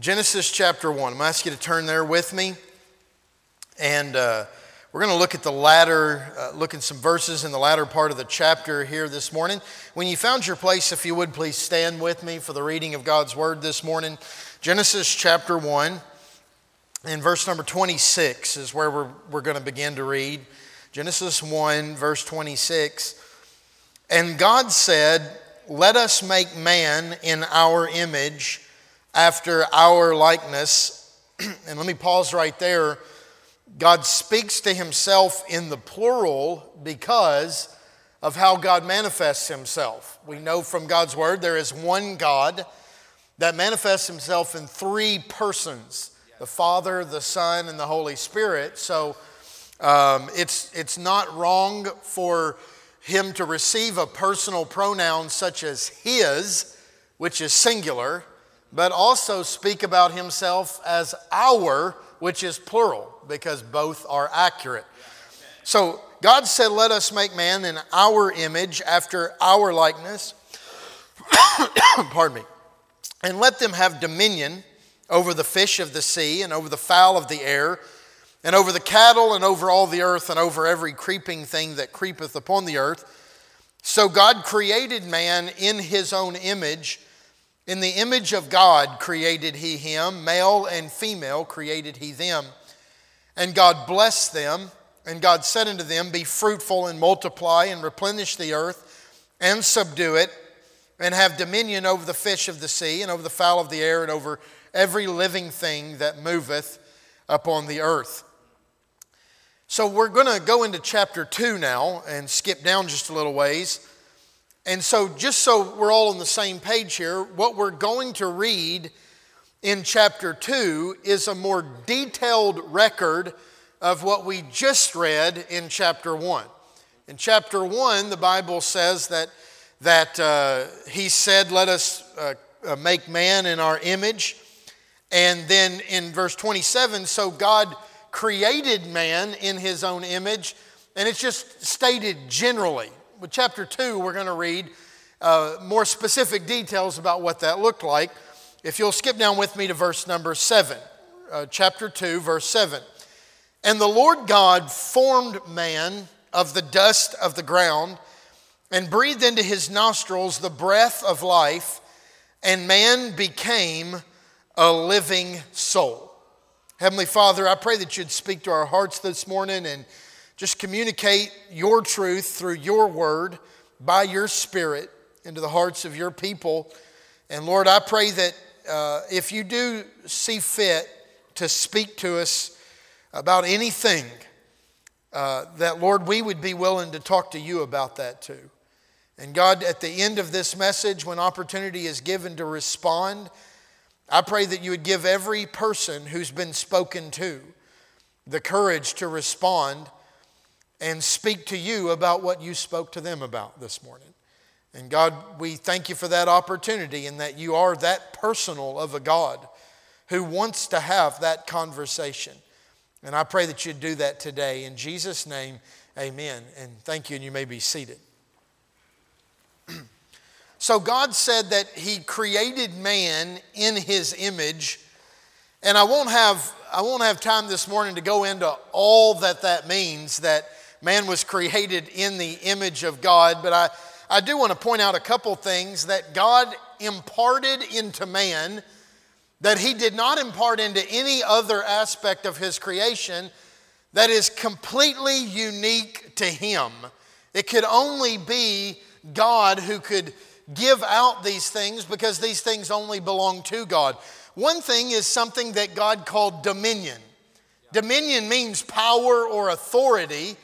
Genesis chapter 1. I'm going to ask you to turn there with me. And uh, we're going to look at the latter, uh, look at some verses in the latter part of the chapter here this morning. When you found your place, if you would please stand with me for the reading of God's word this morning. Genesis chapter 1 and verse number 26 is where we're, we're going to begin to read. Genesis 1, verse 26. And God said, Let us make man in our image, after our likeness. and let me pause right there. God speaks to himself in the plural because of how God manifests himself. We know from God's word there is one God that manifests himself in three persons the Father, the Son, and the Holy Spirit. So um, it's, it's not wrong for him to receive a personal pronoun such as his, which is singular, but also speak about himself as our, which is plural, because both are accurate. So God said, Let us make man in our image, after our likeness. Pardon me. And let them have dominion over the fish of the sea, and over the fowl of the air, and over the cattle, and over all the earth, and over every creeping thing that creepeth upon the earth. So God created man in his own image. In the image of God created he him, male and female created he them. And God blessed them, and God said unto them, Be fruitful and multiply, and replenish the earth, and subdue it, and have dominion over the fish of the sea, and over the fowl of the air, and over every living thing that moveth upon the earth. So we're going to go into chapter 2 now and skip down just a little ways. And so, just so we're all on the same page here, what we're going to read in chapter 2 is a more detailed record of what we just read in chapter 1. In chapter 1, the Bible says that, that uh, he said, Let us uh, uh make man in our image. And then in verse 27, so God created man in his own image, and it's just stated generally. With chapter 2, we're going to read uh, more specific details about what that looked like. If you'll skip down with me to verse number 7, uh, chapter 2, verse 7. And the Lord God formed man of the dust of the ground and breathed into his nostrils the breath of life, and man became a living soul. Heavenly Father, I pray that you'd speak to our hearts this morning and just communicate your truth through your word by your spirit into the hearts of your people. And Lord, I pray that uh, if you do see fit to speak to us about anything, uh, that Lord, we would be willing to talk to you about that too. And God, at the end of this message, when opportunity is given to respond, I pray that you would give every person who's been spoken to the courage to respond and speak to you about what you spoke to them about this morning. And God, we thank you for that opportunity and that you are that personal of a God who wants to have that conversation. And I pray that you'd do that today. In Jesus' name, amen. And thank you, and you may be seated. So God said that He created man in His image. And I won't have, I won't have time this morning to go into all that that means, that man was created in the image of God. But I, I do want to point out a couple things that God imparted into man that He did not impart into any other aspect of His creation that is completely unique to Him. It could only be God who could give out these things because these things only belong to God. One thing is something that God called dominion. Dominion means power or authority.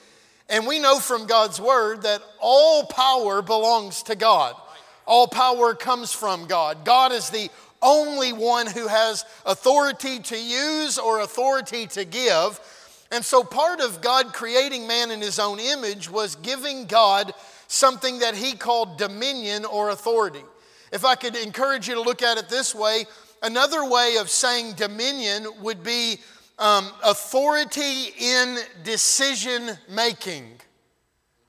And we know from God's word that all power belongs to God. All power comes from God. God is the only one who has authority to use or authority to give. And so, part of God creating man in his own image was giving God something that he called dominion or authority. If I could encourage you to look at it this way, another way of saying dominion would be um, authority in decision making.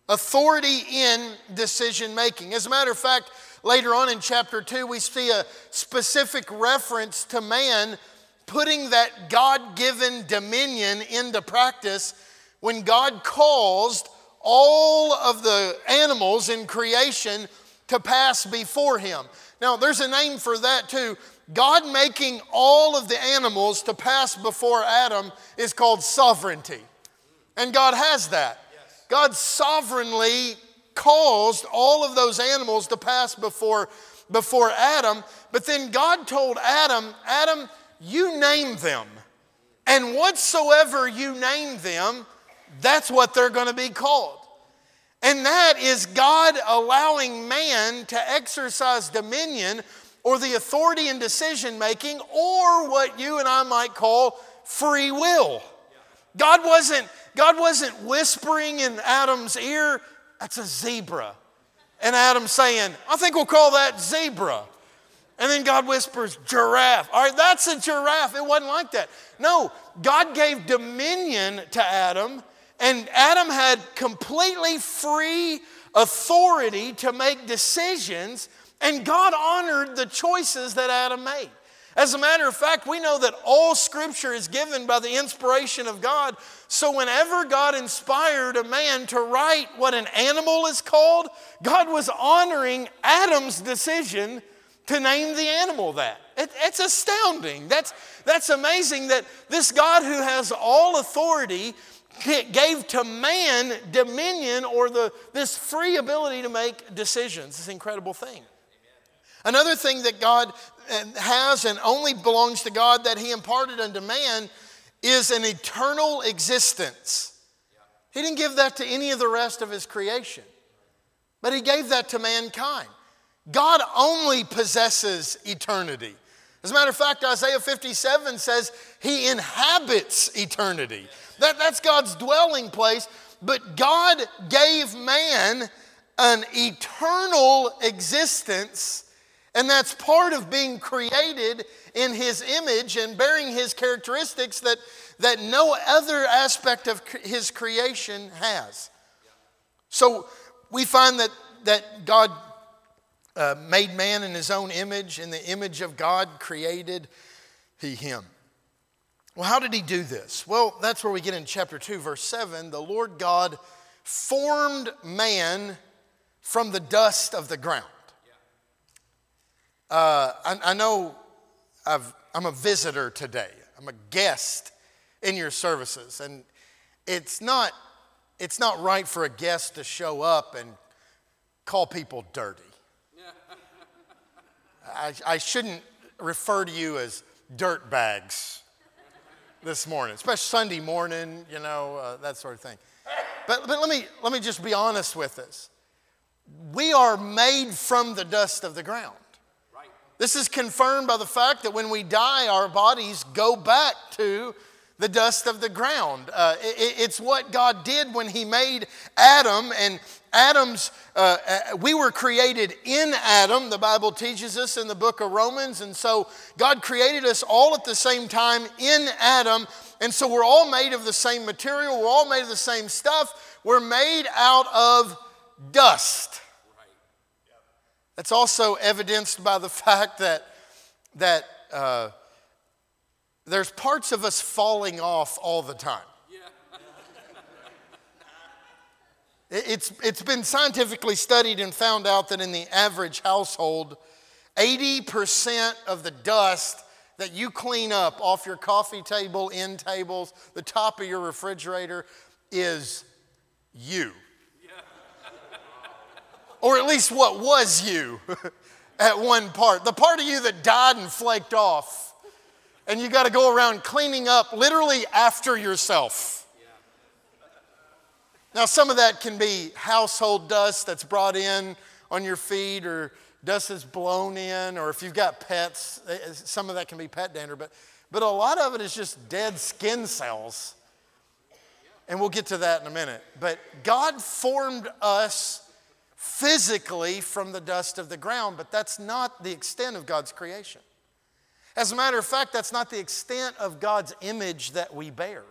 Authority in decision making. As a matter of fact, later on in chapter 2, we see a specific reference to man putting that God given dominion into practice when God caused all of the animals in creation to pass before him. Now, there's a name for that too. God making all of the animals to pass before Adam is called sovereignty. And God has that. God sovereignly caused all of those animals to pass before, before Adam. But then God told Adam, Adam, you name them. And whatsoever you name them, that's what they're going to be called. And that is God allowing man to exercise dominion or the authority in decision making or what you and I might call free will. God wasn't, God wasn't whispering in Adam's ear, that's a zebra. And Adam saying, I think we'll call that zebra. And then God whispers, giraffe. All right, that's a giraffe. It wasn't like that. No, God gave dominion to Adam, and Adam had completely free authority to make decisions, and God honored the choices that Adam made. As a matter of fact, we know that all scripture is given by the inspiration of God. So, whenever God inspired a man to write what an animal is called, God was honoring Adam's decision to name the animal that. It, it's astounding. That's, that's amazing that this God who has all authority gave to man dominion or the, this free ability to make decisions. This incredible thing. Another thing that God uh, has and only belongs to God that He imparted unto man is an eternal existence. He didn't give that to any of the rest of His creation, but He gave that to mankind. God only possesses eternity. As a matter of fact, Isaiah 57 says he inhabits eternity. That, that's God's dwelling place. But God gave man an eternal existence, and that's part of being created in his image and bearing his characteristics that, that no other aspect of his creation has. So we find that, that God uh, made man in his own image, in the image of God created he him. Well, how did he do this? Well, that's where we get in chapter 2, verse 7. The Lord God formed man from the dust of the ground. Uh, I, I, know i am a visitor today, I'm a guest in your services, and it's not, it's not right for a guest to show up and call people dirty. I, I shouldn't refer to you as dirt bags this morning, especially Sunday morning, you know, uh, that sort of thing. But, but let, me, let me just be honest with this. We are made from the dust of the ground. This is confirmed by the fact that when we die, our bodies go back to the dust of the ground. Uh, it, it's what God did when He made Adam, and Adam's, uh, uh, we were created in Adam, the Bible teaches us in the book of Romans. And so God created us all at the same time in Adam. And so we're all made of the same material, we're all made of the same stuff. We're made out of dust. That's also evidenced by the fact that, that uh, there's parts of us falling off all the time. It's, it's been scientifically studied and found out that in the average household, 80% of the dust that you clean up off your coffee table, end tables, the top of your refrigerator is you. Or at least what was you at one part. The part of you that died and flaked off. And you got to go around cleaning up literally after yourself. Now, some of that can be household dust that's brought in on your feet or dust that's blown in, or if you've got pets, eh, eh, some of that can be pet dander, but, but a lot of it is just dead skin cells. And we'll get to that in a minute. But God formed us physically from the dust of the ground, but that's not the extent of God's creation. As a matter of fact, that's not the extent of God's image that we bear.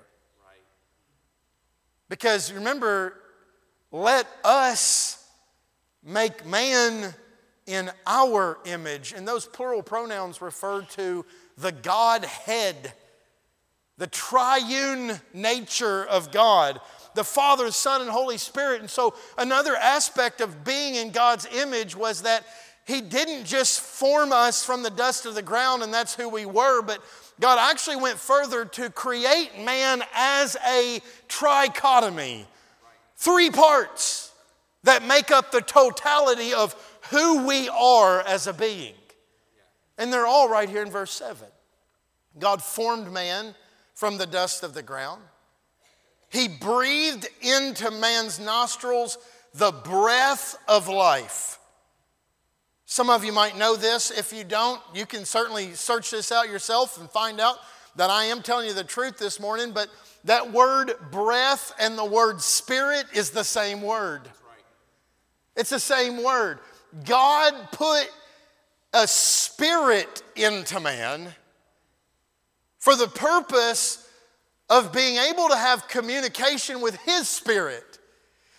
Because remember, let us make man in our image. And those plural pronouns refer to the Godhead, the triune nature of God the Father, Son, and Holy Spirit. And so, another aspect of being in God's image was that He didn't just form us from the dust of the ground and that's who we were, but God actually went further to create man as a trichotomy. Three parts that make up the totality of who we are as a being. And they're all right here in verse 7. God formed man from the dust of the ground. He breathed into man's nostrils the breath of life. Some of you might know this. If you don't, you can certainly search this out yourself and find out that I am telling you the truth this morning. But that word breath and the word spirit is the same word. It's the same word. God put a spirit into man for the purpose of being able to have communication with His Spirit.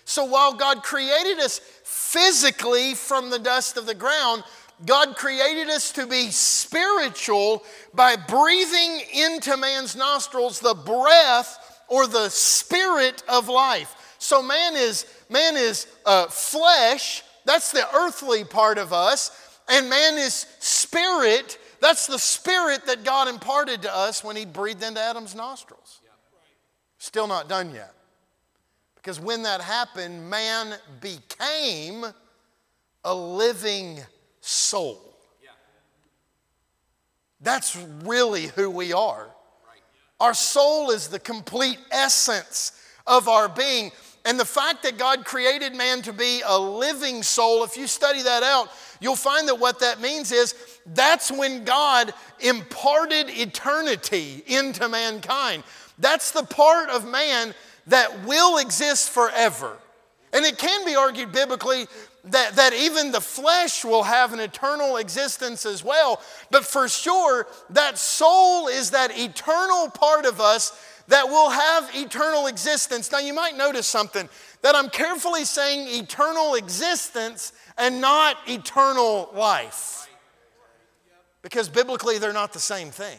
So while God created us physically from the dust of the ground, God created us to be spiritual by breathing into man's nostrils the breath or the spirit of life. So man is man is uh, flesh. That's the earthly part of us, and man is spirit. That's the spirit that God imparted to us when He breathed into Adam's nostrils. Still not done yet. Because when that happened, man became a living soul. That's really who we are. Our soul is the complete essence of our being. And the fact that God created man to be a living soul, if you study that out, you'll find that what that means is that's when God imparted eternity into mankind. That's the part of man that will exist forever. And it can be argued biblically that, that even the flesh will have an eternal existence as well. But for sure, that soul is that eternal part of us that will have eternal existence. Now, you might notice something that I'm carefully saying eternal existence and not eternal life. Because biblically, they're not the same thing.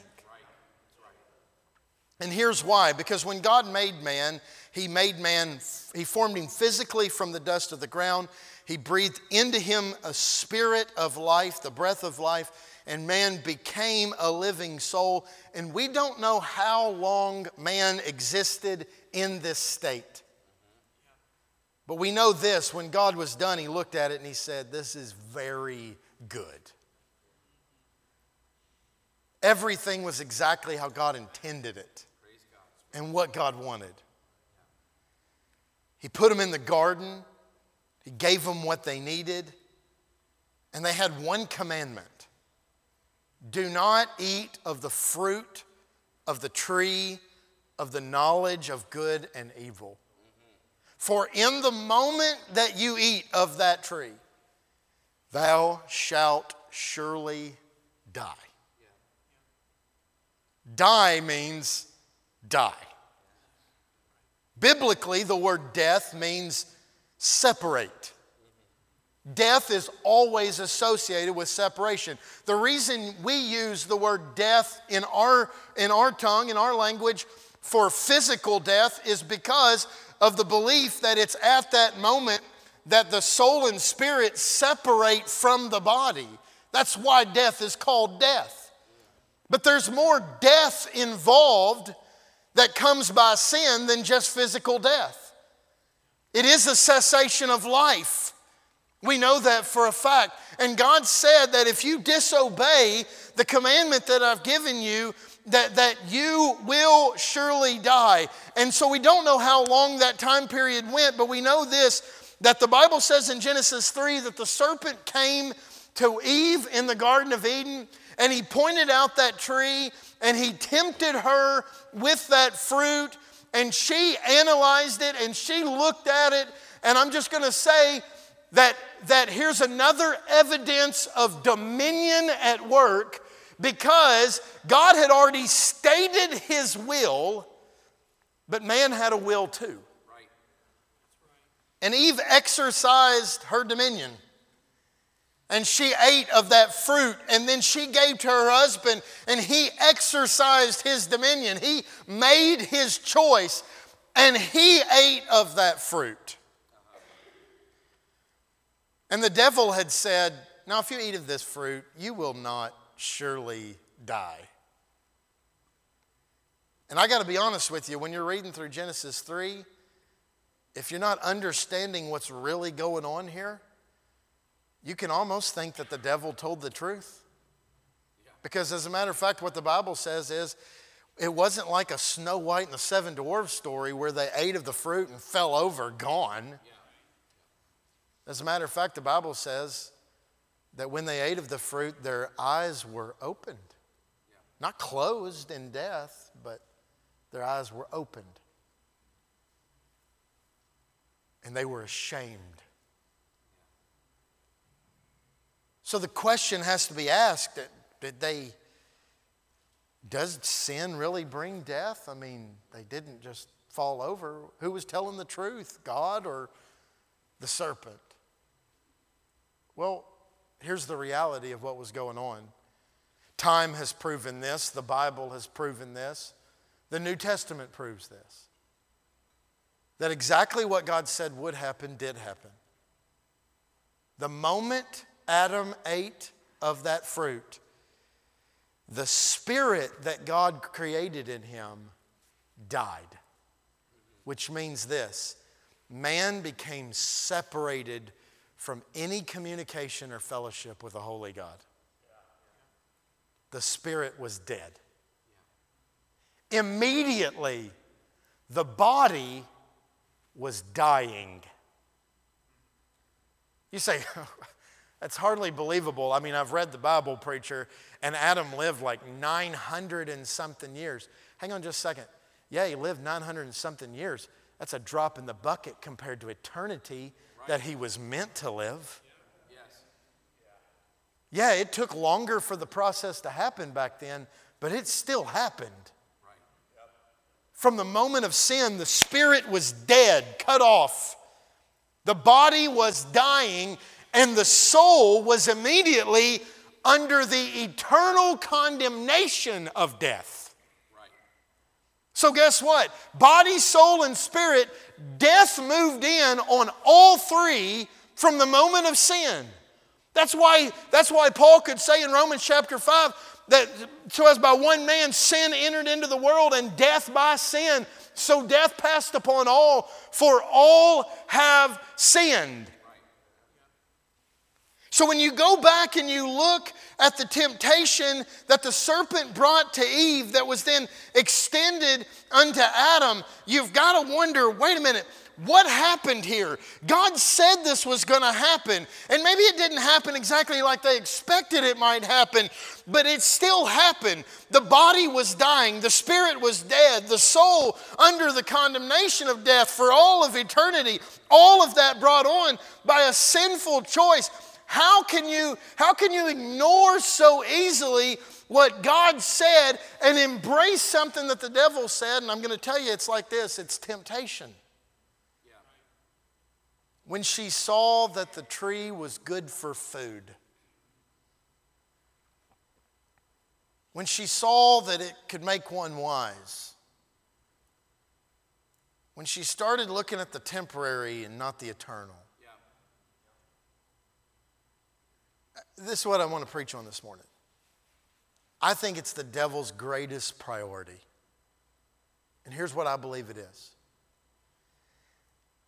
And here's why because when God made man, he made man, he formed him physically from the dust of the ground. He breathed into him a spirit of life, the breath of life, and man became a living soul. And we don't know how long man existed in this state. But we know this when God was done, he looked at it and he said, This is very good. Everything was exactly how God intended it and what God wanted. He put them in the garden, He gave them what they needed, and they had one commandment do not eat of the fruit of the tree of the knowledge of good and evil. For in the moment that you eat of that tree, thou shalt surely die. Die means die. Biblically, the word death means separate. Death is always associated with separation. The reason we use the word death in our, in our tongue, in our language, for physical death is because of the belief that it's at that moment that the soul and spirit separate from the body. That's why death is called death. But there's more death involved that comes by sin than just physical death. It is a cessation of life. We know that for a fact. And God said that if you disobey the commandment that I've given you, that, that you will surely die. And so we don't know how long that time period went, but we know this that the Bible says in Genesis 3 that the serpent came to Eve in the Garden of Eden and he pointed out that tree and he tempted her with that fruit and she analyzed it and she looked at it and i'm just going to say that that here's another evidence of dominion at work because god had already stated his will but man had a will too and eve exercised her dominion And she ate of that fruit, and then she gave to her husband, and he exercised his dominion. He made his choice, and he ate of that fruit. And the devil had said, Now, if you eat of this fruit, you will not surely die. And I got to be honest with you, when you're reading through Genesis 3, if you're not understanding what's really going on here, you can almost think that the devil told the truth. Because, as a matter of fact, what the Bible says is it wasn't like a Snow White and the Seven Dwarfs story where they ate of the fruit and fell over, gone. As a matter of fact, the Bible says that when they ate of the fruit, their eyes were opened. Not closed in death, but their eyes were opened. And they were ashamed. So the question has to be asked did they, does sin really bring death? I mean, they didn't just fall over. Who was telling the truth, God or the serpent? Well, here's the reality of what was going on. Time has proven this, the Bible has proven this. The New Testament proves this that exactly what God said would happen did happen. The moment Adam ate of that fruit, the spirit that God created in him died, which means this man became separated from any communication or fellowship with the Holy God. The spirit was dead. Immediately, the body was dying. You say, that's hardly believable. I mean, I've read the Bible, preacher, and Adam lived like 900 and something years. Hang on just a second. Yeah, he lived 900 and something years. That's a drop in the bucket compared to eternity that he was meant to live. Yeah, it took longer for the process to happen back then, but it still happened. From the moment of sin, the spirit was dead, cut off. The body was dying, and the soul was immediately under the eternal condemnation of death. So, guess what? Body, soul, and spirit, death moved in on all three from the moment of sin. That's why, that's why Paul could say in Romans chapter 5 that so as by one man sin entered into the world and death by sin, so death passed upon all, for all have sinned. So when you go back and you look at the temptation that the serpent brought to Eve that was then extended unto Adam, you've got to wonder wait a minute, what happened here? God said this was going to happen. And maybe it didn't happen exactly like they expected it might happen, but it still happened. The body was dying, the spirit was dead, the soul under the condemnation of death for all of eternity. All of that brought on by a sinful choice. How can you, how can you ignore so easily what God said and embrace something that the devil said? And I'm going to tell you, it's like this it's temptation. When she saw that the tree was good for food, when she saw that it could make one wise, when she started looking at the temporary and not the eternal. This is what I want to preach on this morning. I think it's the devil's greatest priority. And here's what I believe it is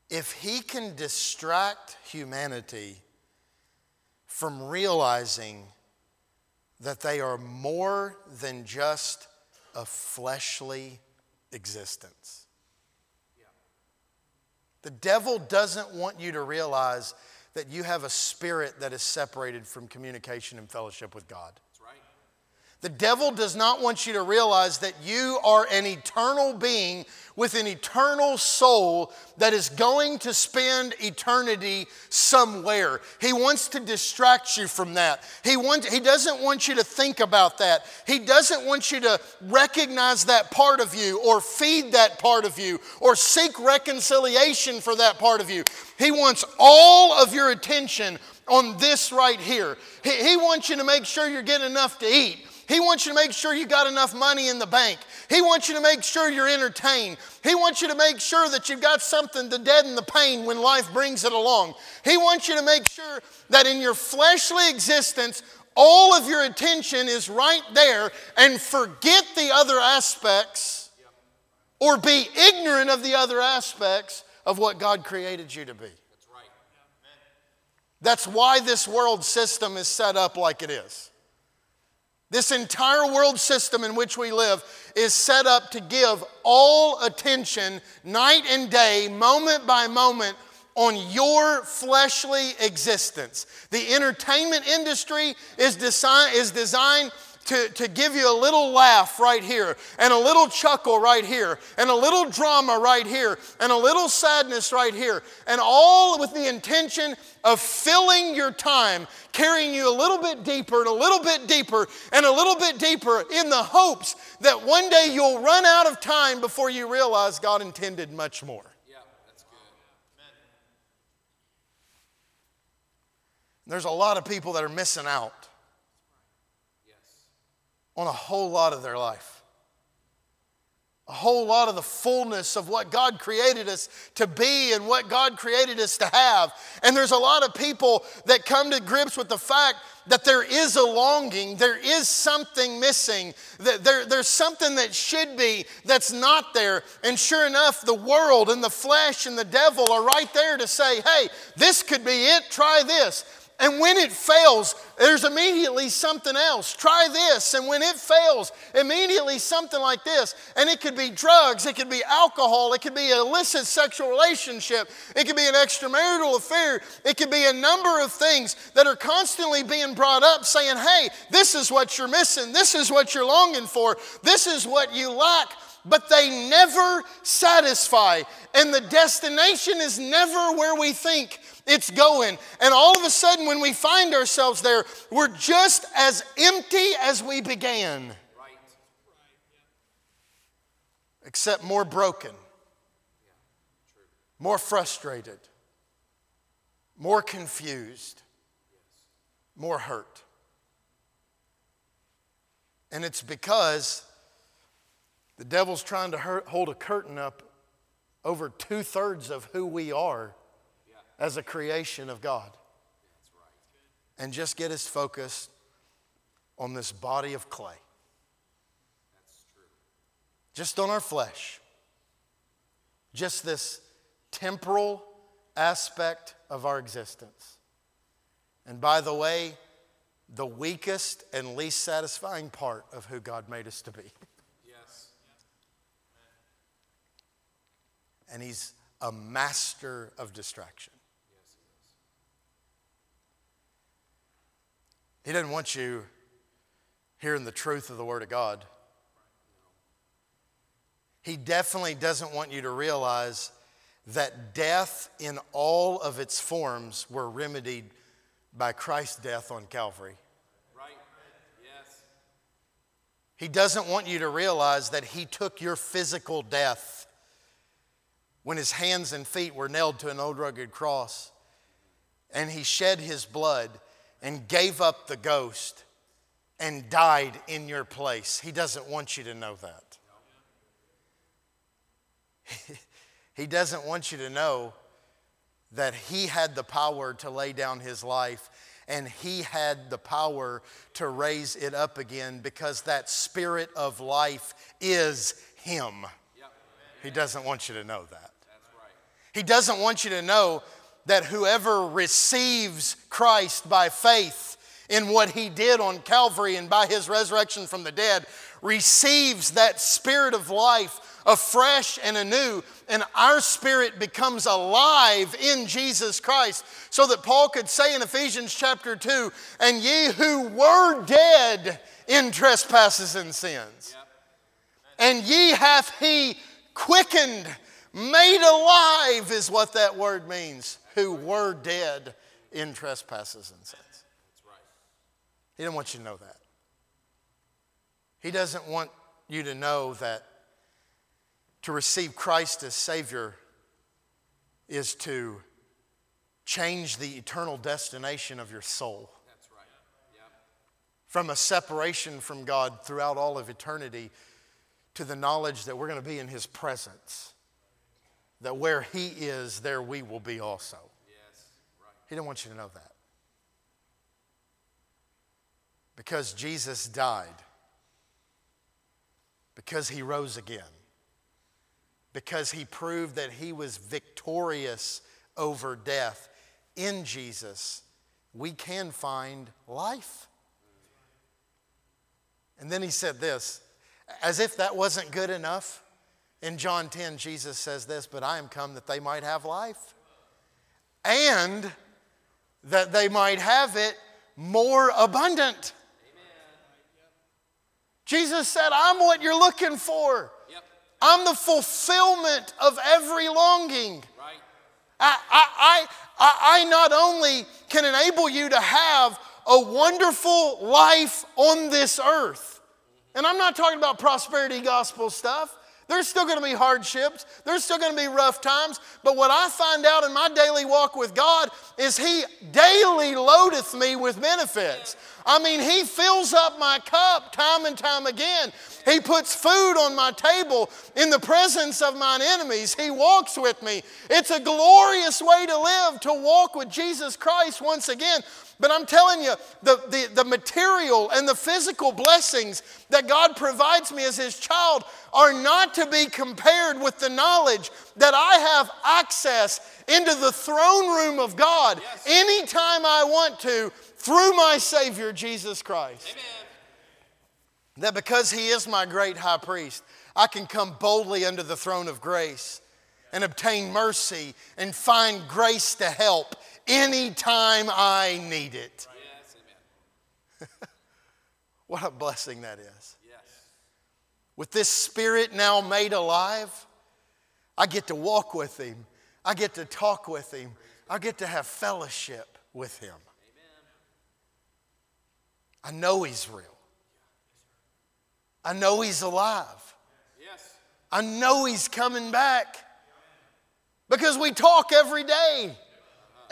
if he can distract humanity from realizing that they are more than just a fleshly existence. The devil doesn't want you to realize that you have a spirit that is separated from communication and fellowship with God. The devil does not want you to realize that you are an eternal being with an eternal soul that is going to spend eternity somewhere. He wants to distract you from that. He, wants, he doesn't want you to think about that. He doesn't want you to recognize that part of you or feed that part of you or seek reconciliation for that part of you. He wants all of your attention on this right here. He, he wants you to make sure you're getting enough to eat. He wants you to make sure you got enough money in the bank. He wants you to make sure you're entertained. He wants you to make sure that you've got something to deaden the pain when life brings it along. He wants you to make sure that in your fleshly existence, all of your attention is right there and forget the other aspects or be ignorant of the other aspects of what God created you to be. That's why this world system is set up like it is. This entire world system in which we live is set up to give all attention, night and day, moment by moment, on your fleshly existence. The entertainment industry is, is designed to, to give you a little laugh right here, and a little chuckle right here, and a little drama right here, and a little sadness right here, and all with the intention of filling your time, carrying you a little bit deeper and a little bit deeper and a little bit deeper in the hopes that one day you'll run out of time before you realize God intended much more. There's a lot of people that are missing out on a whole lot of their life. A whole lot of the fullness of what God created us to be and what God created us to have. And there's a lot of people that come to grips with the fact that there is a longing, there is something missing, that there, there's something that should be that's not there. And sure enough, the world and the flesh and the devil are right there to say, hey, this could be it, try this. And when it fails, there's immediately something else. Try this. And when it fails, immediately something like this. And it could be drugs, it could be alcohol, it could be an illicit sexual relationship, it could be an extramarital affair, it could be a number of things that are constantly being brought up saying, hey, this is what you're missing, this is what you're longing for, this is what you lack but they never satisfy. And the destination is never where we think it's going. And all of a sudden, when we find ourselves there, we're just as empty as we began, except more broken, more frustrated, more confused, more hurt. And it's because the devil's trying to hurt, hold a curtain up over two thirds of who we are as a creation of God. And just get us focused on this body of clay. Just on our flesh. Just this temporal aspect of our existence. And by the way, the weakest and least satisfying part of who God made us to be. Yes. And He's a master of distraction. He doesn't want you hearing the truth of the Word of God. He definitely doesn't want you to realize that death in all of its forms were remedied by Christ's death on Calvary. Right. Yes. He doesn't want you to realize that He took your physical death when His hands and feet were nailed to an old rugged cross and He shed His blood and gave up the ghost and died in your place. He doesn't want you to know that. he doesn't want you to know that he had the power to lay down his life and he had the power to raise it up again because that spirit of life is him. He doesn't want you to know that. He doesn't want you to know that whoever receives Christ by faith in what he did on Calvary and by his resurrection from the dead receives that spirit of life afresh and anew, and our spirit becomes alive in Jesus Christ. So that Paul could say in Ephesians chapter 2 and ye who were dead in trespasses and sins, and ye hath he quickened, made alive, is what that word means who were dead in trespasses and sins. He didn't want you to know that. He doesn't want you to know that to receive Christ as Savior is to change the eternal destination of your soul. From a separation from God throughout all of eternity to the knowledge that we're going to be in His presence. That where He is, there we will be also. Yes. Right. He didn't want you to know that. Because Jesus died, because He rose again, because He proved that He was victorious over death in Jesus, we can find life. And then He said this as if that wasn't good enough. In John 10, Jesus says this, but I am come that they might have life and that they might have it more abundant. Jesus said, I'm what you're looking for. Yep. I'm the fulfillment of every longing. Right. I, I, I, I not only can enable you to have a wonderful life on this earth, and I'm not talking about prosperity gospel stuff. There's still going to be hardships. There's still going to be rough times. But what I find out in my daily walk with God is He daily loadeth me with benefits. I mean, He fills up my cup time and time again. He puts food on my table in the presence of mine enemies. He walks with me. It's a glorious way to live, to walk with Jesus Christ once again. But I'm telling you, the, the, the material and the physical blessings that God provides me as His child are not to be compared with the knowledge that I have access into the throne room of God Yes. anytime I want to through my Savior Jesus Christ. Amen. That because He is my great high priest, I can come boldly under the throne of grace and obtain mercy and find grace to help anytime I need it. Yes. Amen. What a blessing that is. Yes. With this spirit now made alive, I get to walk with Him, I get to talk with Him, I get to have fellowship with Him. I know He's real, I know He's alive. Yes. I know he's coming back because we talk every day.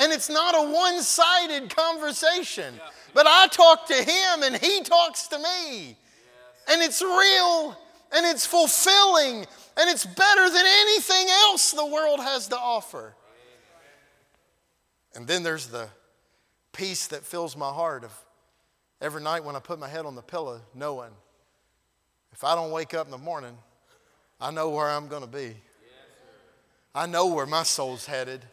And it's not a one sided conversation, but I talk to him and he talks to me. And it's real and it's fulfilling and it's better than anything else the world has to offer. And then there's the peace that fills my heart of every night when I put my head on the pillow, knowing if I don't wake up in the morning, I know where I'm going to be. I know where my soul's headed.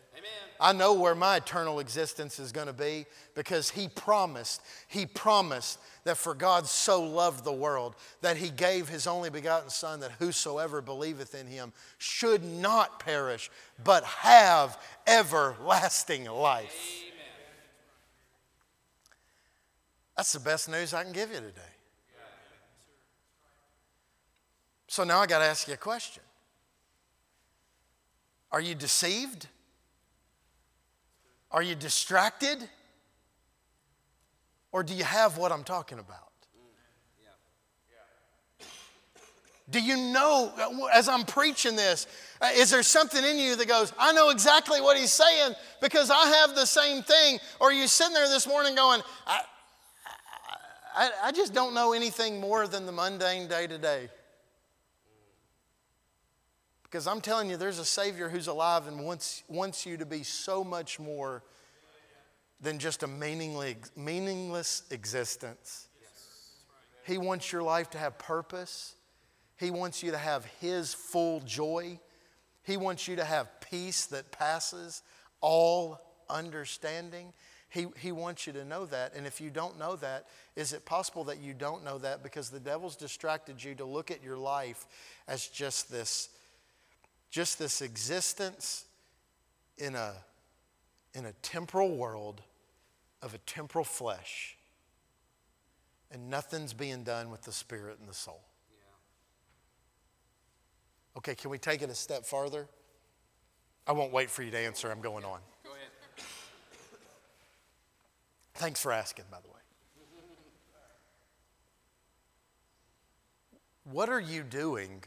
I know where my eternal existence is going to be because He promised, He promised that for God so loved the world that He gave His only begotten Son that whosoever believeth in Him should not perish but have everlasting life. Amen. That's the best news I can give you today. So now I got to ask you a question Are you deceived? Are you distracted? Or do you have what I'm talking about? Do you know, as I'm preaching this, uh, is there something in you that goes, I know exactly what he's saying because I have the same thing? Or are you sitting there this morning going, I, I, I just don't know anything more than the mundane day to day? Because I'm telling you, there's a Savior who's alive and wants, wants you to be so much more than just a meaningless, meaningless existence. He wants your life to have purpose. He wants you to have His full joy. He wants you to have peace that passes all understanding. He, he wants you to know that. And if you don't know that, is it possible that you don't know that because the devil's distracted you to look at your life as just this, just this existence in a, in a temporal world of a temporal flesh, and nothing's being done with the spirit and the soul? Okay, can we take it a step farther? I won't wait for you to answer. I'm going on. Go ahead. Thanks for asking, by the way. What are you doing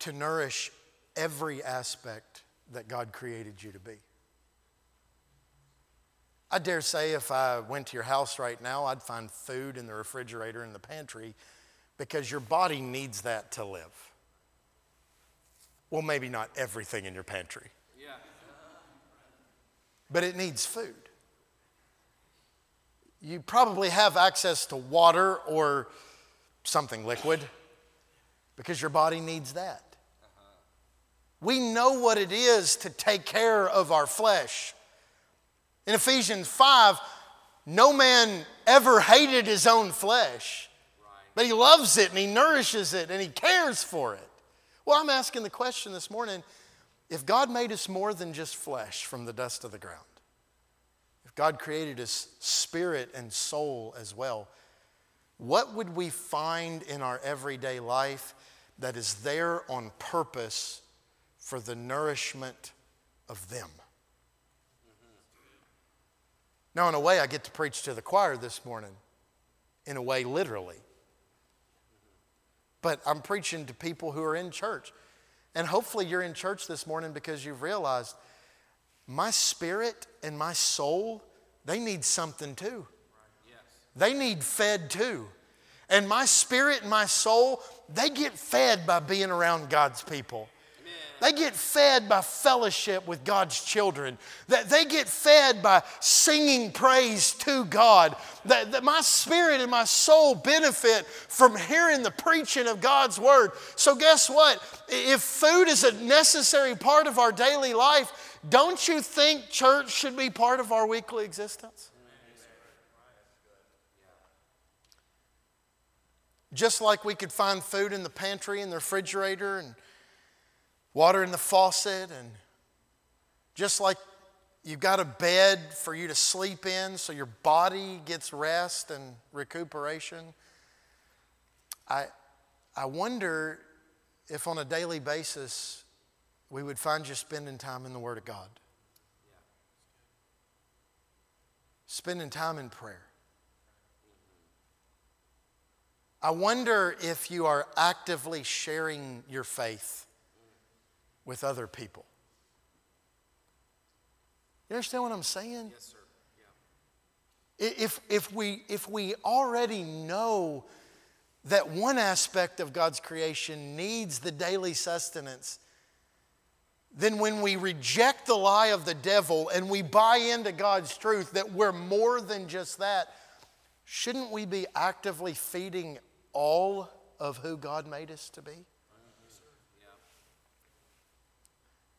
to nourish every aspect that God created you to be? I dare say if I went to your house right now, I'd find food in the refrigerator in the pantry because your body needs that to live. Well, maybe not everything in your pantry, Yeah. but it needs food. You probably have access to water or something liquid because your body needs that. We know what it is to take care of our flesh. In Ephesians 5, no man ever hated his own flesh, but he loves it and he nourishes it and he cares for it. Well, I'm asking the question this morning if God made us more than just flesh from the dust of the ground, God created us spirit and soul as well, what would we find in our everyday life that is there on purpose for the nourishment of them? Now, in a way, I get to preach to the choir this morning, in a way, literally. But I'm preaching to people who are in church. And hopefully, you're in church this morning because you've realized my spirit and my soul, they need something too. They need fed too. And my spirit and my soul, they get fed by being around God's people. They get fed by fellowship with God's children. That they get fed by singing praise to God. That, that my spirit and my soul benefit from hearing the preaching of God's word. So guess what? If food is a necessary part of our daily life, don't you think church should be part of our weekly existence? Just like we could find food in the pantry and the refrigerator and water in the faucet, and just like you've got a bed for you to sleep in so your body gets rest and recuperation. I, I wonder if on a daily basis we would find you spending time in the Word of God, spending time in prayer. I wonder if you are actively sharing your faith with other people. You understand what I'm saying? Yes, sir. If, if, we, if we already know that one aspect of God's creation needs the daily sustenance, then when we reject the lie of the devil and we buy into God's truth that we're more than just that, shouldn't we be actively feeding all of who God made us to be?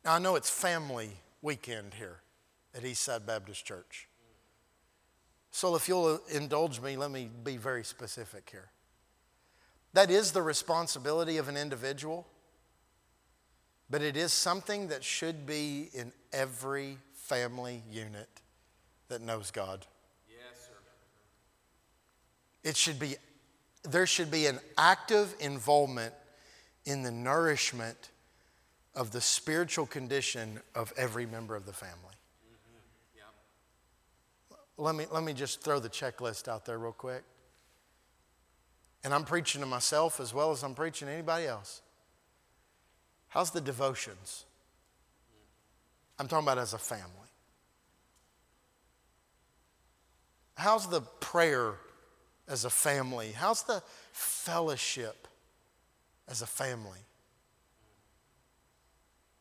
Now, I know it's family weekend here at Eastside Baptist Church. So, if you'll indulge me, let me be very specific here. That is the responsibility of an individual, but it is something that should be in every family unit that knows God. Yes, sir. It should be, there should be an active involvement in the nourishment of the spiritual condition of every member of the family. Yeah. Let me, let me just throw the checklist out there real quick. And I'm preaching to myself as well as I'm preaching to anybody else. How's the devotions? I'm talking about as a family. How's the prayer as a family? How's the fellowship as a family?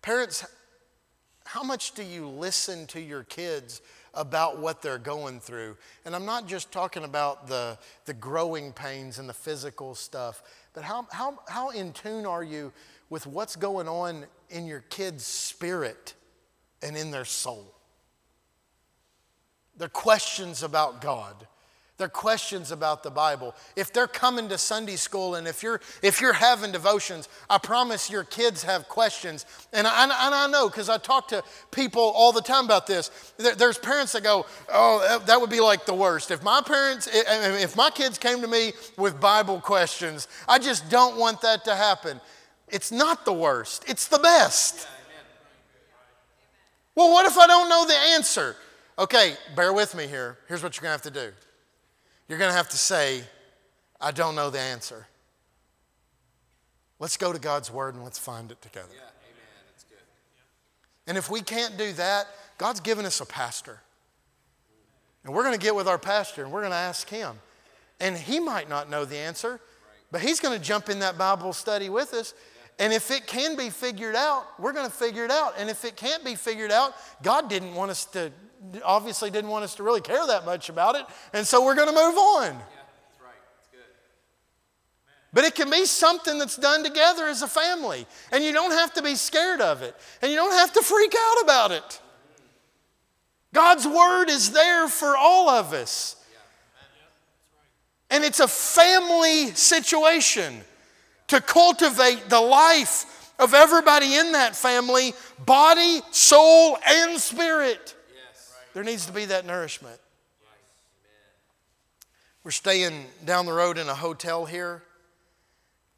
Parents, how much do you listen to your kids about what they're going through? And I'm not just talking about the, the growing pains and the physical stuff, but how, how, how in tune are you with what's going on in your kids' spirit and in their soul? Their questions about God. Their questions about the Bible. If they're coming to Sunday school and if you're, if you're having devotions, I promise your kids have questions. And I, and I know because I talk to people all the time about this. There's parents that go, Oh, that would be like the worst. If my parents, if my kids came to me with Bible questions, I just don't want that to happen. It's not the worst, it's the best. Well, what if I don't know the answer? Okay, bear with me here. Here's what you're going to have to do you're going to have to say, I don't know the answer. Let's go to God's Word and let's find it together. Yeah. Amen. That's good. And if we can't do that, God's given us a pastor. And we're going to get with our pastor and we're going to ask him. And he might not know the answer, but he's going to jump in that Bible study with us. And if it can be figured out, we're going to figure it out. And if it can't be figured out, God didn't want us to, obviously, didn't want us to really care that much about it. And so we're going to move on. Yeah, that's right. That's good. But it can be something that's done together as a family. And you don't have to be scared of it. And you don't have to freak out about it. Mm-hmm. God's word is there for all of us. And it's a family situation to cultivate the life of everybody in that family body, soul, and spirit. There needs to be that nourishment. We're staying down the road in a hotel here.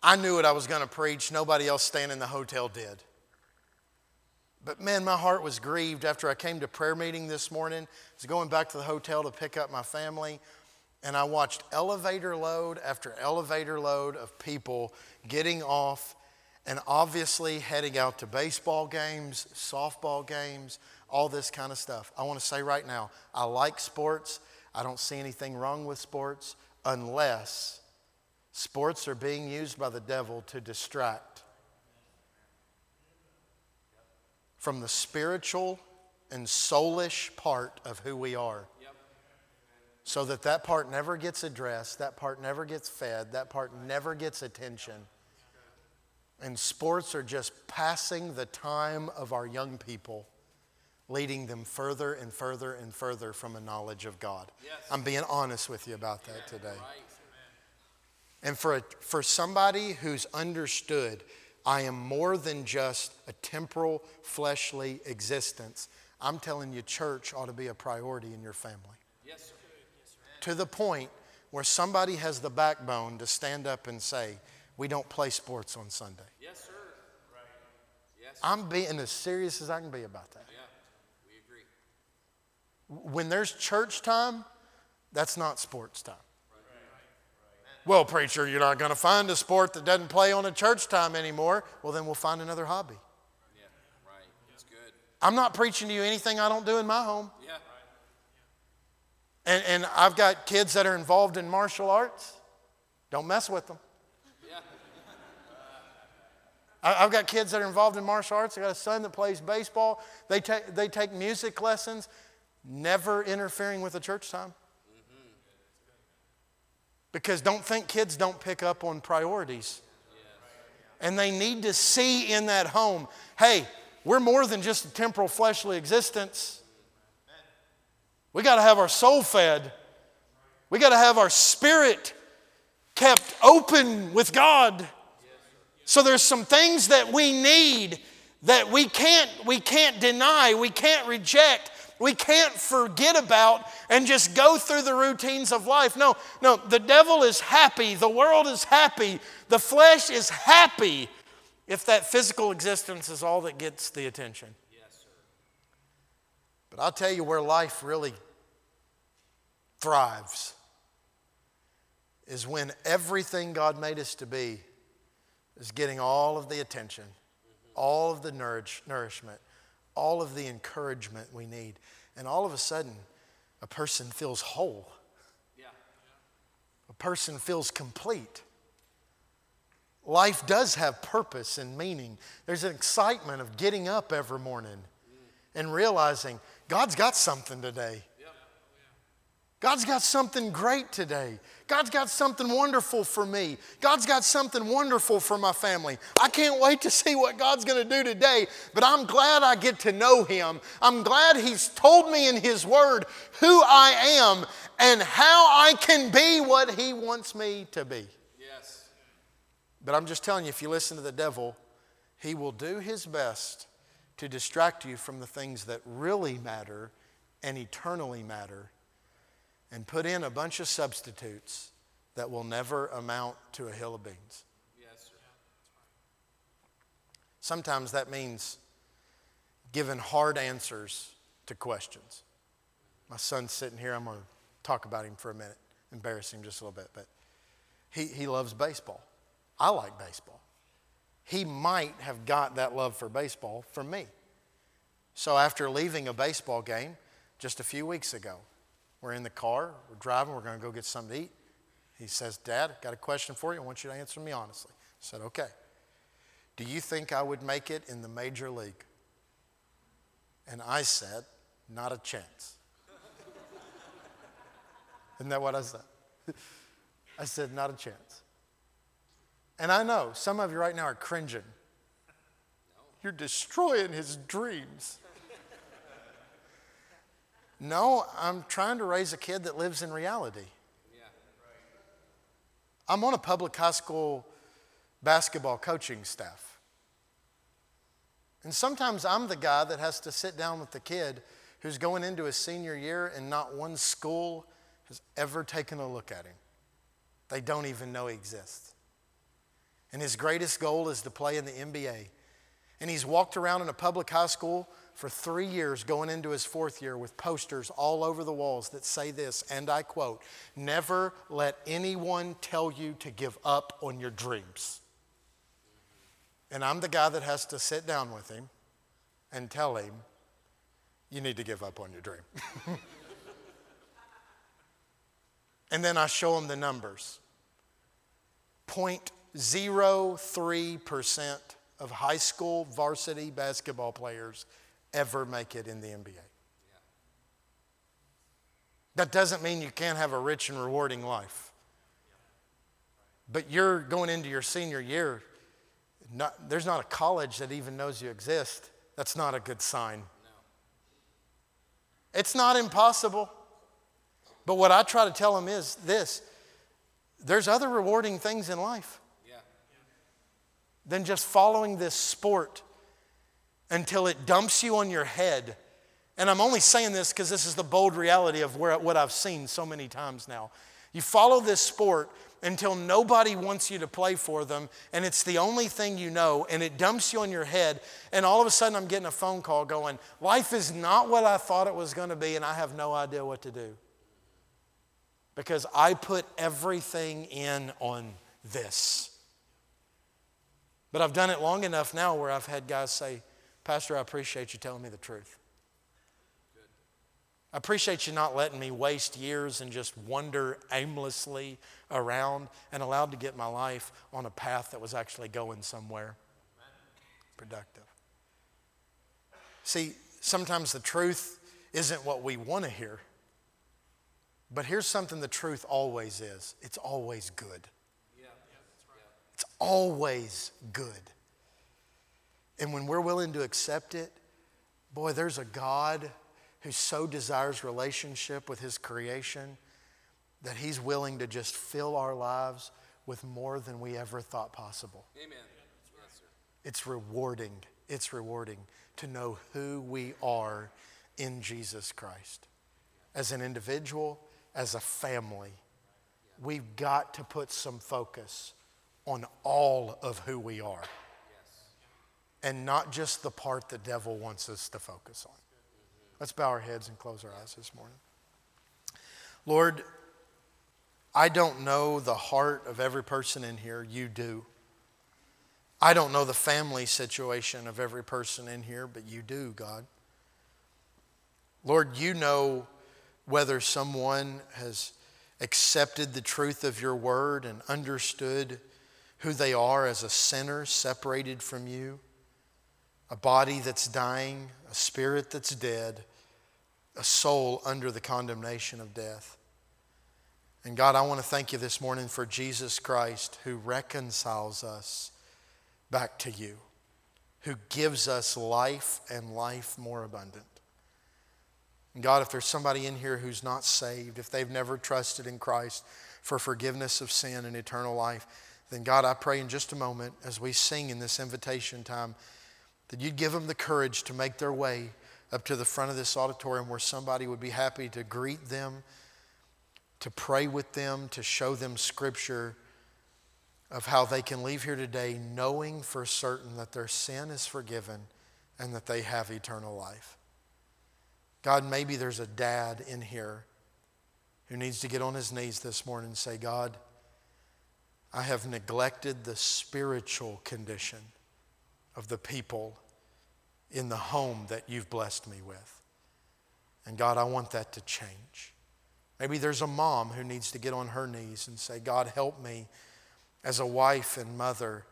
I knew what I was going to preach. Nobody else staying in the hotel did. But man, my heart was grieved after I came to prayer meeting this morning. I was going back to the hotel to pick up my family, and I watched elevator load after elevator load of people getting off and obviously heading out to baseball games, softball games, all this kind of stuff. I want to say right now, I like sports. I don't see anything wrong with sports unless sports are being used by the devil to distract from the spiritual and soulish part of who we are. So that that part never gets addressed, that part never gets fed, that part never gets attention. And sports are just passing the time of our young people, leading them further and further and further from a knowledge of God. Yes. I'm being honest with you about that today. Right. And for, a, for somebody who's understood, I am more than just a temporal, fleshly existence, I'm telling you, church ought to be a priority in your family. Yes, sir. To the point where somebody has the backbone to stand up and say, We don't play sports on Sunday. Yes, sir. Right. Yes. I'm being as serious as I can be about that. Yeah. We agree. When there's church time, that's not sports time. Well, preacher, you're not going to find a sport that doesn't play on a church time anymore. Well, then we'll find another hobby. Yeah. Right. That's good. I'm not preaching to you anything I don't do in my home. Yeah. And, and I've got kids that are involved in martial arts. Don't mess with them. Yeah. I've got kids that are involved in martial arts. I've got a son that plays baseball. They take, they take music lessons, never interfering with the church time. Because don't think kids don't pick up on priorities. And they need to see in that home hey, we're more than just a temporal fleshly existence. We got to have our soul fed, we got to have our spirit kept open with God. So there's some things that we need that we can't we can't deny, we can't reject, we can't forget about and just go through the routines of life. No, no, the devil is happy, the world is happy, the flesh is happy if that physical existence is all that gets the attention. Yes, sir. But I'll tell you where life really thrives is when everything God made us to be is getting all of the attention, mm-hmm. all of the nourish, nourishment, all of the encouragement we need. And all of a sudden, a person feels whole, Yeah. a person feels complete. Life does have purpose and meaning. There's an excitement of getting up every morning and realizing God's got something today. God's got something great today. God's got something wonderful for me. God's got something wonderful for my family. I can't wait to see what God's going to do today, but I'm glad I get to know Him. I'm glad He's told me in His Word who I am and how I can be what He wants me to be. Yes. But I'm just telling you, if you listen to the devil, he will do his best to distract you from the things that really matter and eternally matter and put in a bunch of substitutes that will never amount to a hill of beans. Yes, sir. Sometimes that means giving hard answers to questions. My son's sitting here. I'm going to talk about him for a minute, embarrass him just a little bit. But he, he loves baseball. I like baseball. He might have got that love for baseball from me. So after leaving a baseball game just a few weeks ago, We're in the car, we're driving, we're going to go get something to eat. He says, Dad, I got a question for you. I want you to answer me honestly. I said, Okay. Do you think I would make it in the major league? And I said, Not a chance. Isn't that what I said? I said, Not a chance. And I know some of you right now are cringing. You're destroying his dreams. No, I'm trying to raise a kid that lives in reality. I'm on a public high school basketball coaching staff. And sometimes I'm the guy that has to sit down with the kid who's going into his senior year and not one school has ever taken a look at him. They don't even know he exists. And his greatest goal is to play in the NBA. And he's walked around in a public high school for three years, going into his fourth year, with posters all over the walls that say this, and I quote Never let anyone tell you to give up on your dreams. And I'm the guy that has to sit down with him and tell him, You need to give up on your dream. and then I show him the numbers 0.03% of high school varsity basketball players ever make it in the NBA. That doesn't mean you can't have a rich and rewarding life. But you're going into your senior year, not, there's not a college that even knows you exist. That's not a good sign. No. It's not impossible. But what I try to tell them is this there's other rewarding things in life yeah. than just following this sport until it dumps you on your head. And I'm only saying this because this is the bold reality of where, what I've seen so many times now. You follow this sport until nobody wants you to play for them, and it's the only thing you know, and it dumps you on your head. And all of a sudden, I'm getting a phone call going, Life is not what I thought it was going to be, and I have no idea what to do. Because I put everything in on this. But I've done it long enough now where I've had guys say, Pastor, I appreciate you telling me the truth. I appreciate you not letting me waste years and just wander aimlessly around and allowed to get my life on a path that was actually going somewhere productive. See, sometimes the truth isn't what we want to hear. But here's something the truth always is it's always good. It's always good. And when we're willing to accept it, boy, there's a God who so desires relationship with his creation that he's willing to just fill our lives with more than we ever thought possible. Amen. It's rewarding. It's rewarding to know who we are in Jesus Christ. As an individual, as a family, we've got to put some focus on all of who we are and not just the part the devil wants us to focus on. Let's bow our heads and close our eyes this morning. Lord, I don't know the heart of every person in here. You do. I don't know the family situation of every person in here, but you do, God. Lord, you know whether someone has accepted the truth of your word and understood who they are as a sinner separated from you a body that's dying, a spirit that's dead, a soul under the condemnation of death. And God, I want to thank you this morning for Jesus Christ who reconciles us back to you, who gives us life and life more abundant. And God, if there's somebody in here who's not saved, if they've never trusted in Christ for forgiveness of sin and eternal life, then God, I pray in just a moment as we sing in this invitation time that you'd give them the courage to make their way up to the front of this auditorium where somebody would be happy to greet them, to pray with them, to show them scripture of how they can leave here today knowing for certain that their sin is forgiven and that they have eternal life. God, maybe there's a dad in here who needs to get on his knees this morning and say, God, I have neglected the spiritual condition of the people in the home that you've blessed me with. And God, I want that to change. Maybe there's a mom who needs to get on her knees and say, God, help me as a wife and mother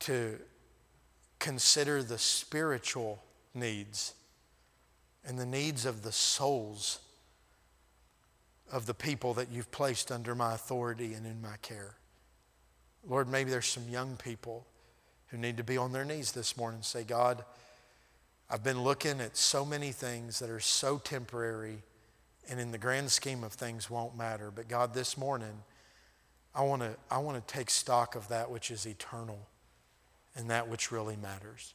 to consider the spiritual needs and the needs of the souls of the people that you've placed under my authority and in my care. Lord, maybe there's some young people who need to be on their knees this morning and say, God, I've been looking at so many things that are so temporary and in the grand scheme of things won't matter. But God, this morning, I want to I want to take stock of that which is eternal and that which really matters.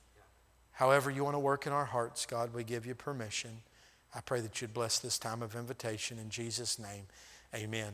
However, you want to work in our hearts, God, we give you permission. I pray that you'd bless this time of invitation in Jesus' name. Amen.